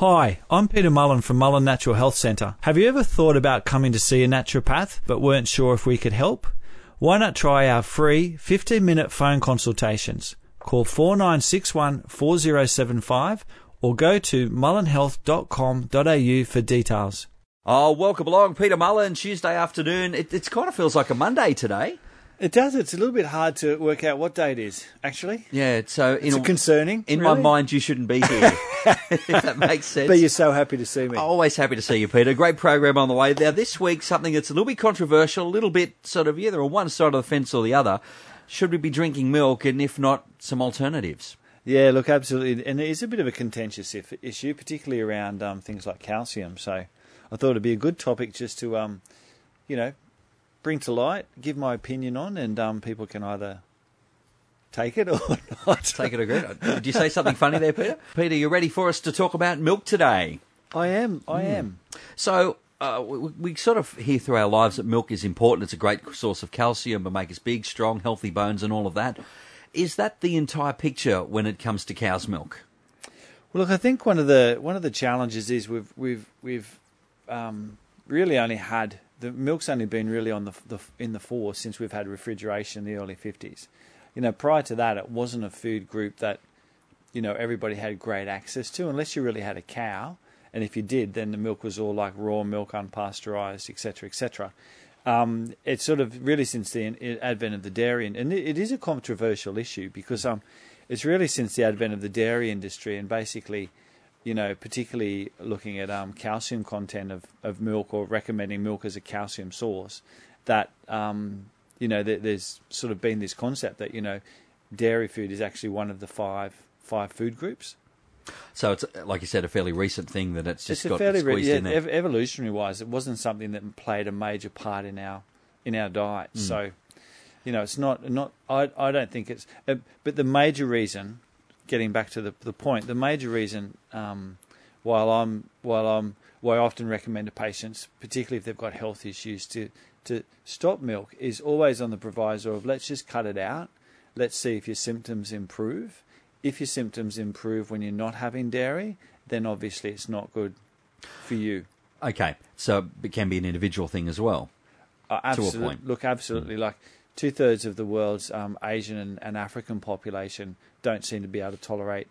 Hi, I'm Peter Mullen from Mullen Natural Health Centre. Have you ever thought about coming to see a naturopath but weren't sure if we could help? Why not try our free 15 minute phone consultations? Call 4961 4075 or go to mullenhealth.com.au for details. Oh, welcome along, Peter Mullen. Tuesday afternoon. It, it kind of feels like a Monday today. It does. It's a little bit hard to work out what day it is, actually. Yeah, so It's a- concerning. in really. my mind, you shouldn't be here. if that makes sense. But you're so happy to see me. Always happy to see you, Peter. Great program on the way. Now, this week, something that's a little bit controversial, a little bit sort of either on one side of the fence or the other. Should we be drinking milk, and if not, some alternatives? Yeah, look, absolutely. And it is a bit of a contentious if- issue, particularly around um, things like calcium. So I thought it'd be a good topic just to, um, you know, bring to light, give my opinion on, and um, people can either take it or not. Take it or agree. Did you say something funny there, Peter? Peter, you ready for us to talk about milk today? I am. I am. So uh, we, we sort of hear through our lives that milk is important. It's a great source of calcium to make us big, strong, healthy bones, and all of that. Is that the entire picture when it comes to cow's milk? Well, look, I think one of the one of the challenges is we've we've we've um, really only had the milk's only been really on the, the in the force since we've had refrigeration in the early fifties. You know, prior to that, it wasn't a food group that you know everybody had great access to, unless you really had a cow. And if you did, then the milk was all like raw milk, unpasteurized, etc., etc. Um, it's sort of really since the advent of the dairy, and it, it is a controversial issue because um, it's really since the advent of the dairy industry, and basically, you know, particularly looking at um, calcium content of, of milk or recommending milk as a calcium source, that um, you know, there, there's sort of been this concept that you know, dairy food is actually one of the five five food groups. So it's like you said, a fairly recent thing that it's just it's got fairly squeezed yeah, in there. ev- evolutionary wise, it wasn't something that played a major part in our in our diet. Mm. So, you know, it's not not. I I don't think it's. Uh, but the major reason, getting back to the the point, the major reason, um, while I'm while I'm why I often recommend to patients, particularly if they've got health issues, to to stop milk is always on the proviso of let's just cut it out. Let's see if your symptoms improve. If your symptoms improve when you're not having dairy, then obviously it's not good for you. okay, so it can be an individual thing as well. Uh, absolutely. Look, absolutely. Like two thirds of the world's um, Asian and, and African population don't seem to be able to tolerate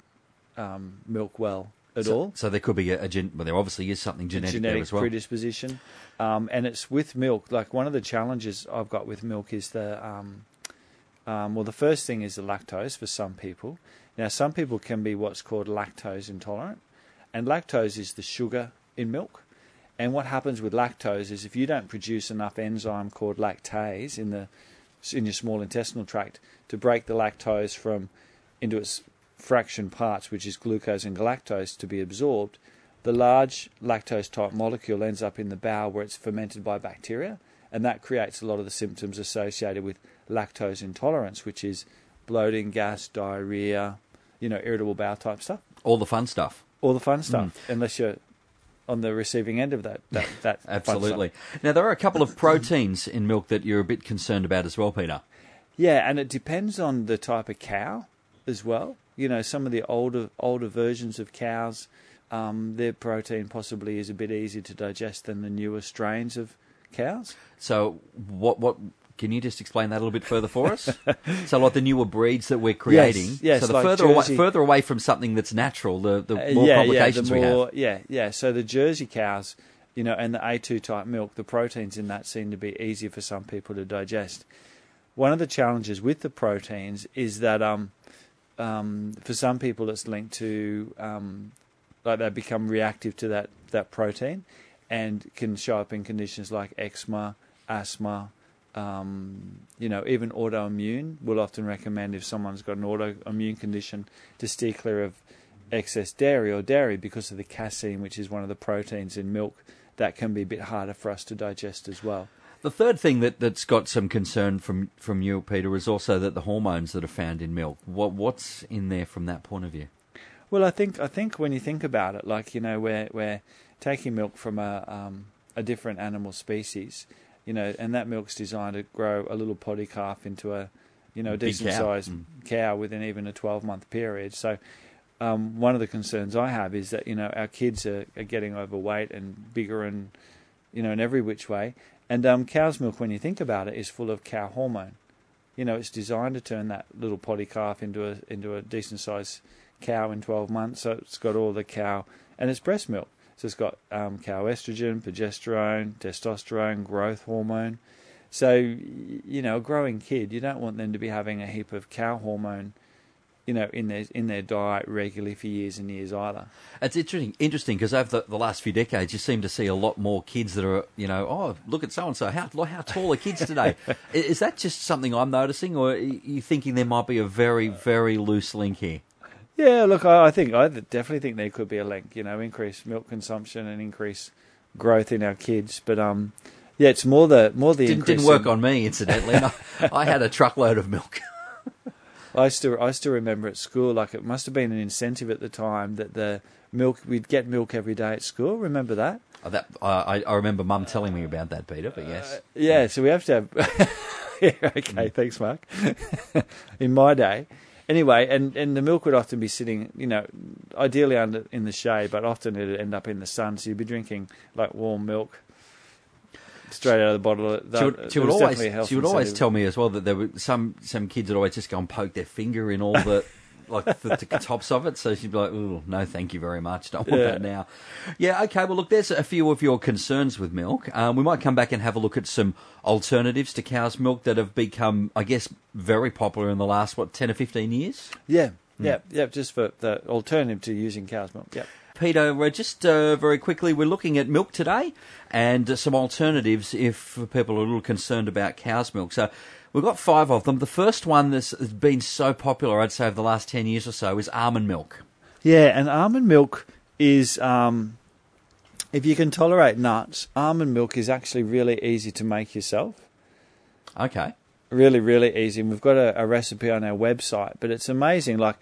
um, milk well at so, all. So there could be a, a gen- well, there obviously is something genetic, there as well. predisposition, um, and it's with milk. Like one of the challenges I've got with milk is the um, um, well, the first thing is the lactose for some people. Now, some people can be what's called lactose intolerant, and lactose is the sugar in milk. And what happens with lactose is if you don't produce enough enzyme called lactase in the in your small intestinal tract to break the lactose from into its fraction parts, which is glucose and galactose, to be absorbed, the large lactose type molecule ends up in the bowel where it's fermented by bacteria, and that creates a lot of the symptoms associated with lactose intolerance, which is bloating, gas, diarrhea, you know, irritable bowel type stuff, All the fun stuff. all the fun stuff, mm. unless you're on the receiving end of that. that, that. Absolutely. Now there are a couple of proteins in milk that you're a bit concerned about as well, Peter. Yeah, and it depends on the type of cow as well. You know, some of the older older versions of cows, um, their protein possibly is a bit easier to digest than the newer strains of cows. So what what can you just explain that a little bit further for us? so like the newer breeds that we're creating. yes, yes so the like further away, further away from something that's natural, the, the Uh, more yeah, complications yeah, the we have. Yeah, yeah. So the Jersey cows, you know, and the A2 type milk, the proteins in that seem to be easier for some people to digest. One of the challenges with the proteins is that um, um, for some people it's linked to um, like they become reactive to that that protein, and can show up in conditions like eczema, asthma. Um, you know, even autoimmune. We'll often recommend if someone's got an autoimmune condition to steer clear of excess dairy or dairy because of the casein, which is one of the proteins in milk that can be a bit harder for us to digest as well. The third thing that, that's got some concern from, from you, Peter, is also that the hormones that are found in milk. What what's in there from that point of view? Well, I think I think when you think about it, like you know, we're we're taking milk from a um, a different animal species, you know, and that milk's designed to grow a little poddy calf into a, you know, a decent cow. sized Mm. cow within even a twelve month period. So, um, one of the concerns I have is that you know our kids are, are getting overweight and bigger and you know in every which way. And um, cow's milk, when you think about it, is full of cow hormone. You know, it's designed to turn that little poddy calf into a into a decent sized cow in 12 months. So it's got all the cow, and it's breast milk. So it's got um, cow estrogen, progesterone, testosterone, growth hormone. So you know, a growing kid, you don't want them to be having a heap of cow hormone you know, in their in their diet regularly for years and years either. It's interesting, interesting because over the, the, last few decades, you seem to see a lot more kids that are, you know, oh, look at so and so. How how tall are kids today? Is that just something I'm noticing, or are you thinking there might be a very very loose link here? Yeah, look, I, I think I definitely think there could be a link. You know, increase milk consumption and increase growth in our kids, but um. Yeah, it's more the more the didn't, didn't work in... on me incidentally. I had a truckload of milk. I still I still remember at school, like it must have been an incentive at the time that the milk we'd get milk every day at school. Remember that? Oh, that uh, I, I remember Mum telling me about that, Peter. But yes, uh, yeah. So we have to have. yeah, okay. Thanks, Mark. in my day, anyway, and and the milk would often be sitting, you know, ideally under in the shade, but often it'd end up in the sun. So you'd be drinking like warm milk straight out of the bottle. That, she would, she would always she would always tell me as well that there were some some kids would always just go and poke their finger in all the. like the, the, tops of it, so she'd be like, "Oh, no, thank you very much. Don't want yeah. that now." Yeah, okay. Well, look, there's a few of your concerns with milk. Um, we might come back and have a look at some alternatives to cow's milk that have become, I guess, very popular in the last what ten or fifteen years. Yeah, mm. yeah, yeah. Just for the alternative to using cow's milk. Yeah. Peter, we're just uh, very quickly, we're looking at milk today and uh, some alternatives if people are a little concerned about cow's milk. So we've got five of them. The first one that's been so popular, I'd say, over the last 10 years or so is almond milk. Yeah, and almond milk is, um, if you can tolerate nuts, almond milk is actually really easy to make yourself. Okay. Really, really easy. And we've got a, a recipe on our website, but it's amazing. Like,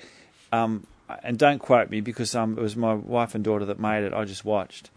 um, and don't quote me because um, it was my wife and daughter that made it. I just watched.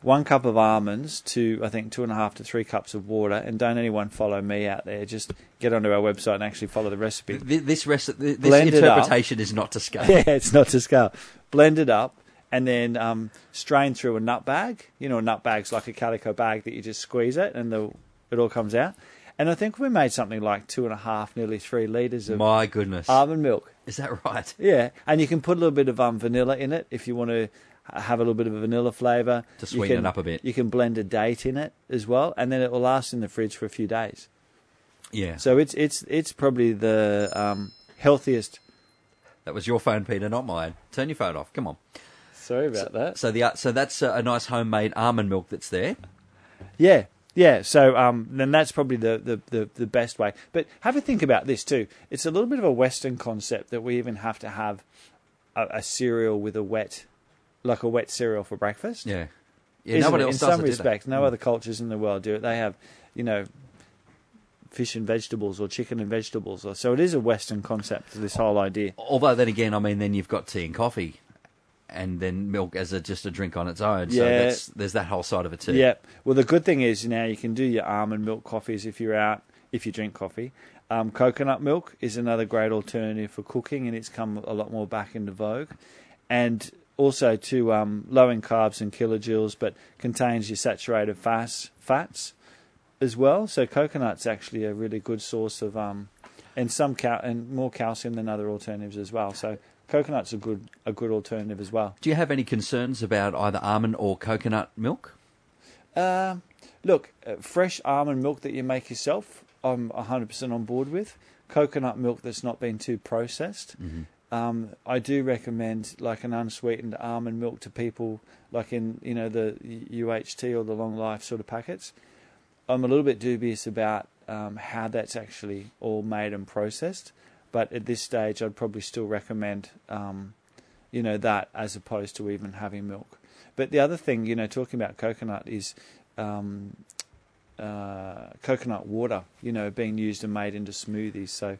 One cup of almonds to I think two and a half to three cups of water, and don't anyone follow me out there. Just get onto our website and actually follow the recipe. This reci- this Blend interpretation is not to scale. Yeah, it's not to scale. Blend it up, and then um, strain through a nut bag. You know, a nut bag's like a calico bag that you just squeeze it, and the, it all comes out. And I think we made something like two and a half, nearly three litres of my goodness almond milk. Is that right? Yeah, and you can put a little bit of um, vanilla in it if you want to have a little bit of a vanilla flavour to sweeten can, it up a bit. You can blend a date in it as well, and then it will last in the fridge for a few days. Yeah. So it's it's it's probably the um, healthiest. That was your phone, Peter, not mine. Turn your phone off. Come on. Sorry about so, that. So the so that's a nice homemade almond milk that's there. Yeah, yeah, so um, then that's probably the, the, the, the, best way. But have a think about this too. It's a little bit of a Western concept that we even have to have a, a cereal with a wet, like a wet cereal for breakfast. Yeah, yeah. Isn't nobody it? else in does some it, respects. No mm. other cultures in the world do it. They have, you know, fish and vegetables or chicken and vegetables. So it is a Western concept. This whole idea. Although then again, I mean, then you've got tea and coffee and then milk as a just a drink on its own. Yeah. So there's that whole side of it too. Yeah. Well, the good thing is now you can do your almond milk coffees if you're out, if you drink coffee. Um, coconut milk is another great alternative for cooking, and it's come a lot more back into vogue. And also to um, low in carbs and kilojoules, but contains your saturated fats, fats as well. So coconut's actually a really good source of um, and some cal- and more calcium than other alternatives as well. So coconut's a good a good alternative as well. Do you have any concerns about either almond or coconut milk? Uh, look, fresh almond milk that you make yourself, I'm 100% on board with. Coconut milk that's not been too processed. Mm-hmm. Um, I do recommend like an unsweetened almond milk to people, like in you know the UHT or the long life sort of packets. I'm a little bit dubious about um, how that's actually all made and processed. But at this stage, I'd probably still recommend, um, you know, that as opposed to even having milk. But the other thing, you know, talking about coconut is um, uh, coconut water, you know, being used and made into smoothies. So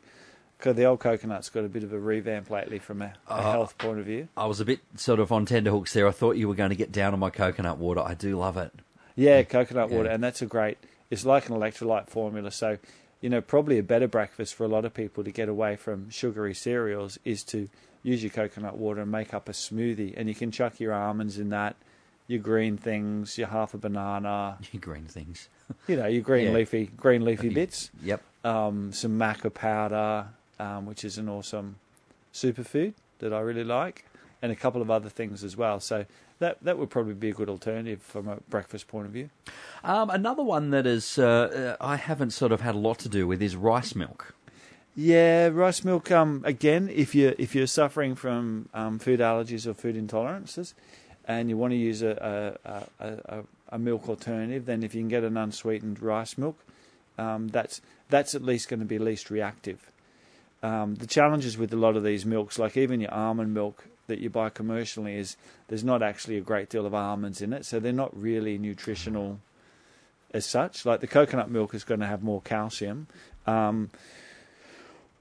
the old coconut's got a bit of a revamp lately from a, a uh, health point of view. I was a bit sort of on tenterhooks there. I thought you were going to get down on my coconut water. I do love it. Yeah, coconut yeah. water, and that's a great. It's like an electrolyte formula. So you know, probably a better breakfast for a lot of people to get away from sugary cereals is to use your coconut water and make up a smoothie, and you can chuck your almonds in that, your green things, your half a banana, your green things, you know, your green yeah. leafy green leafy bits. Yep. Um, some maca powder, um, which is an awesome superfood that I really like, and a couple of other things as well. So that that would probably be a good alternative from a breakfast point of view. Um, another one that is uh, uh, I haven't sort of had a lot to do with is rice milk. Yeah, rice milk. Um, again, if you if you're suffering from um, food allergies or food intolerances, and you want to use a a, a, a milk alternative, then if you can get an unsweetened rice milk, um, that's that's at least going to be least reactive. Um, the challenges with a lot of these milks, like even your almond milk, that you buy commercially is there's not actually a great deal of almonds in it, so they're not really nutritional as such. Like the coconut milk is going to have more calcium. Um,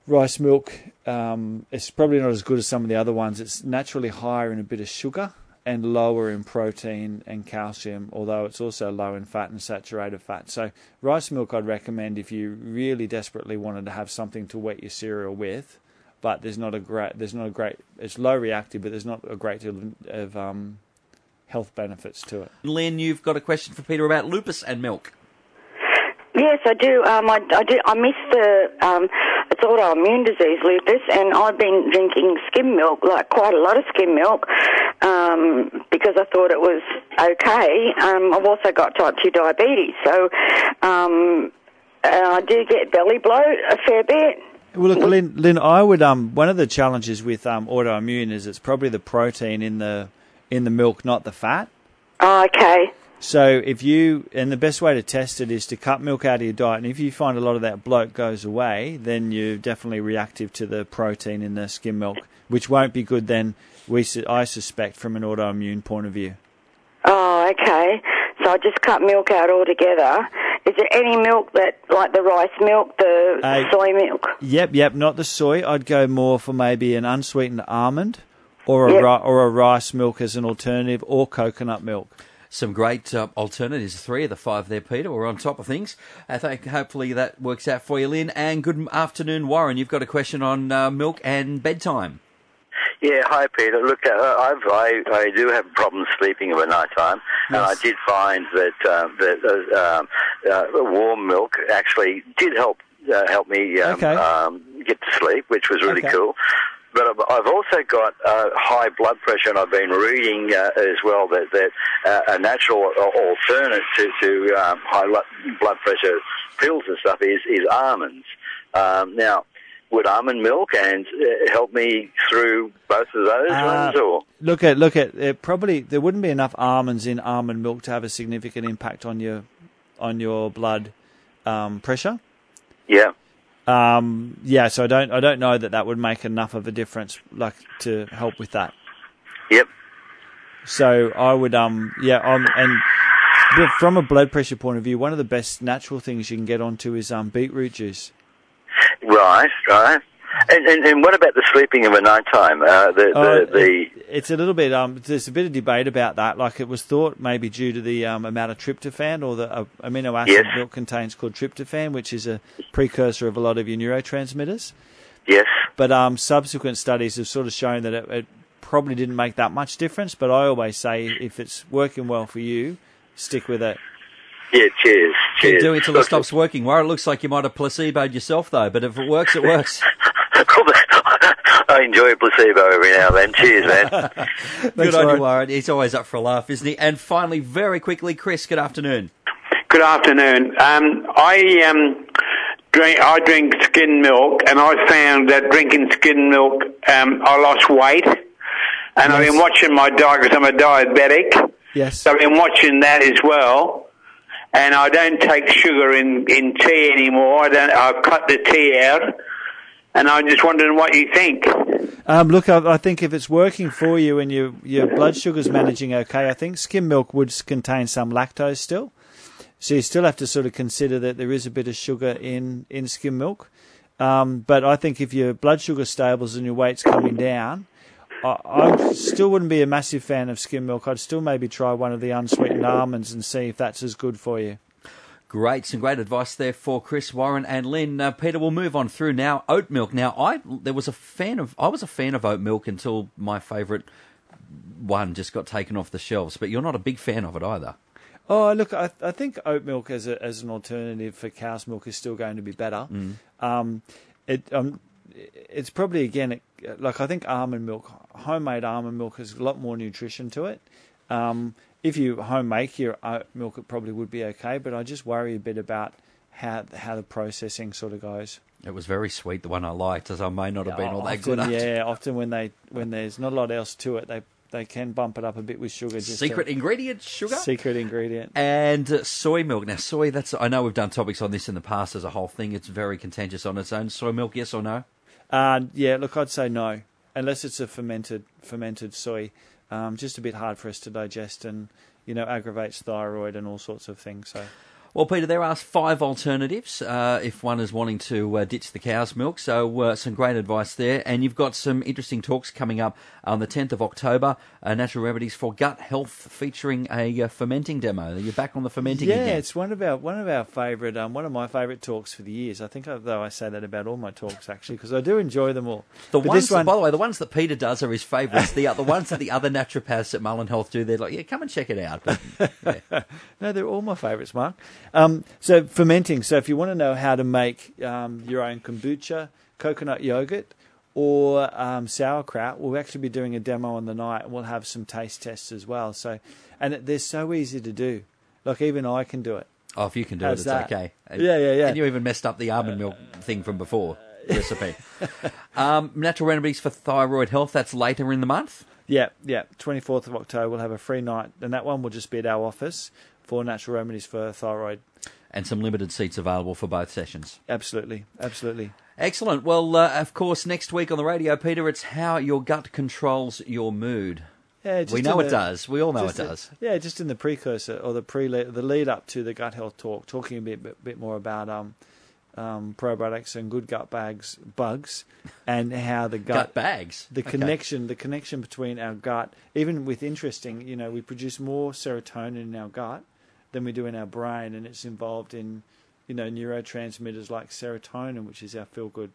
rice milk um, it's probably not as good as some of the other ones. It's naturally higher in a bit of sugar and lower in protein and calcium, although it's also low in fat and saturated fat. So rice milk I'd recommend if you really desperately wanted to have something to wet your cereal with but there's not a great there's not a great it's low reactive, but there's not a great deal of um, health benefits to it. Lynn, you've got a question for Peter about lupus and milk. Yes, I do. Um, I, I do. I miss the um, it's autoimmune disease lupus, and I've been drinking skim milk, like quite a lot of skim milk, um, because I thought it was okay. Um, I've also got type two diabetes, so um, I do get belly bloat a fair bit. Well, look, Lynn, Lynn, I would um one of the challenges with um autoimmune is it's probably the protein in the in the milk, not the fat. Oh, okay. So if you and the best way to test it is to cut milk out of your diet, and if you find a lot of that bloat goes away, then you're definitely reactive to the protein in the skim milk, which won't be good. Then we I suspect from an autoimmune point of view. Oh, okay. So I just cut milk out altogether. Is there any milk that, like the rice milk, the uh, soy milk? Yep, yep, not the soy. I'd go more for maybe an unsweetened almond or a, yep. ri- or a rice milk as an alternative or coconut milk some great uh, alternatives. Three of the five there, Peter. We're on top of things. I think hopefully that works out for you, Lynn. And good afternoon, Warren. You've got a question on uh, milk and bedtime. Yeah, hi Peter. Look, uh, I've, I I do have problems sleeping over night time, yes. and I did find that uh, that uh, um, uh, warm milk actually did help uh, help me um, okay. um, get to sleep, which was really okay. cool. But I've also got uh, high blood pressure, and I've been reading uh, as well that that uh, a natural alternate to, to um, high blood pressure pills and stuff is is almonds. Um, now, would almond milk and uh, help me through both of those uh, ones? Or look at look at probably there wouldn't be enough almonds in almond milk to have a significant impact on your on your blood um, pressure. Yeah. Um, yeah, so I don't I don't know that that would make enough of a difference, like to help with that. Yep. So I would um yeah um and from a blood pressure point of view, one of the best natural things you can get onto is um beetroot juice. Right, right. And, and, and what about the sleeping of a night time? Uh, the, uh, the, it's a little bit. Um, there's a bit of debate about that. Like it was thought maybe due to the um, amount of tryptophan or the uh, amino acid yes. milk contains called tryptophan, which is a precursor of a lot of your neurotransmitters. Yes. But um, subsequent studies have sort of shown that it, it probably didn't make that much difference. But I always say if it's working well for you, stick with it. Yeah, cheers. cheers. Keep doing it till it stops working. Well, it looks like you might have placeboed yourself, though, but if it works, it works. I enjoy a placebo every now and then. Cheers, man. good on you, Warren. He's always up for a laugh, isn't he? And finally, very quickly, Chris, good afternoon. Good afternoon. Um, I um, drink I drink skim milk, and I found that drinking skim milk, um, I lost weight, and yes. I've been watching my diet because I'm a diabetic. Yes. So I've been watching that as well and I don't take sugar in, in tea anymore. I don't, I've cut the tea out, and I'm just wondering what you think. Um, look, I, I, think if it's working for you and your your blood sugar's managing okay, I think skim milk would contain some lactose still. So you still have to sort of consider that there is a bit of sugar in, in skim milk. Um, but I think if your blood sugar stables and your weight's coming down, I, I, still wouldn't be a massive fan of skim milk. I'd still maybe try one of the unsweetened almonds and see if that's as good for you. Great, some great advice there for Chris, Warren, and Lynn. Uh, Peter, we'll move on through now. Oat milk. Now, I there was a fan of I was a fan of oat milk until my favourite one just got taken off the shelves. But you're not a big fan of it either. Oh, look, I, I think oat milk as a, as an alternative for cow's milk is still going to be better. Mm. Um, it um, it's probably again like I think almond milk, homemade almond milk has a lot more nutrition to it. Um, if you home make your oat milk, it probably would be okay. But I just worry a bit about how how the processing sort of goes. It was very sweet, the one I liked, as I may not have been all that often, good. Yeah, often when they when there's not a lot else to it, they they can bump it up a bit with sugar. Just Secret to, ingredient, sugar. Secret ingredient. And uh, soy milk. Now, soy. That's I know we've done topics on this in the past as a whole thing. It's very contentious on its own. Soy milk, yes or no? Uh, yeah, look, I'd say no, unless it's a fermented fermented soy. Um, just a bit hard for us to digest, and you know, aggravates thyroid and all sorts of things. So. Well, Peter, there are five alternatives uh, if one is wanting to uh, ditch the cow's milk. So, uh, some great advice there. And you've got some interesting talks coming up on the 10th of October uh, Natural Remedies for Gut Health, featuring a uh, fermenting demo. You're back on the fermenting yeah, again. it's one of our one of our favourite, um, one of my favourite talks for the years. I think, though, I say that about all my talks actually because I do enjoy them all. The But ones, one, by the way, the ones that Peter does are his favourites. the, the ones that the other naturopaths at Mullen Health do, they're like, yeah, come and check it out. But, yeah. No, they're all my favourites, Mark. Um, so fermenting. So if you want to know how to make um, your own kombucha, coconut yogurt, or um, sauerkraut, we'll actually be doing a demo on the night, and we'll have some taste tests as well. So, and they're so easy to do. Like even I can do it. Oh, if you can do How's it, it's that? okay. Yeah, yeah, yeah. And you even messed up the almond milk thing from before recipe. um, natural remedies for thyroid health. That's later in the month. Yeah, yeah. Twenty fourth of October, we'll have a free night, and that one will just be at our office for natural remedies for thyroid. And some limited seats available for both sessions. Absolutely, absolutely. Excellent. Well, uh, of course, next week on the radio, Peter, it's how your gut controls your mood. Yeah, just we know it does. We all know it does. yeah, just in the precursor or the pre the lead up to the gut health talk, talking a bit bit, bit more about um, um, probiotics and good gut bags bugs, and how the gut, Gut bags. the Okay. connection the connection between our gut, even with interesting, you know, we produce more serotonin in our gut than we do in our brain, and it's involved in you know neurotransmitters like serotonin, which is our feel good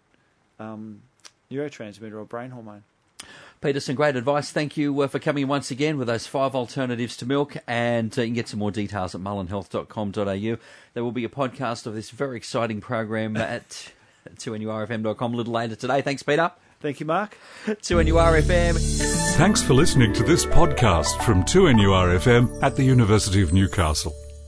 um, neurotransmitter or brain hormone. Peterson, great advice. Thank you uh, for coming once again with those five alternatives to milk. And uh, you can get some more details at mullenhealth.com.au. There will be a podcast of this very exciting program at 2NURFM.com a little later today. Thanks, Peter. Thank you, Mark. 2NURFM. Thanks for listening to this podcast from 2NURFM at the University of Newcastle.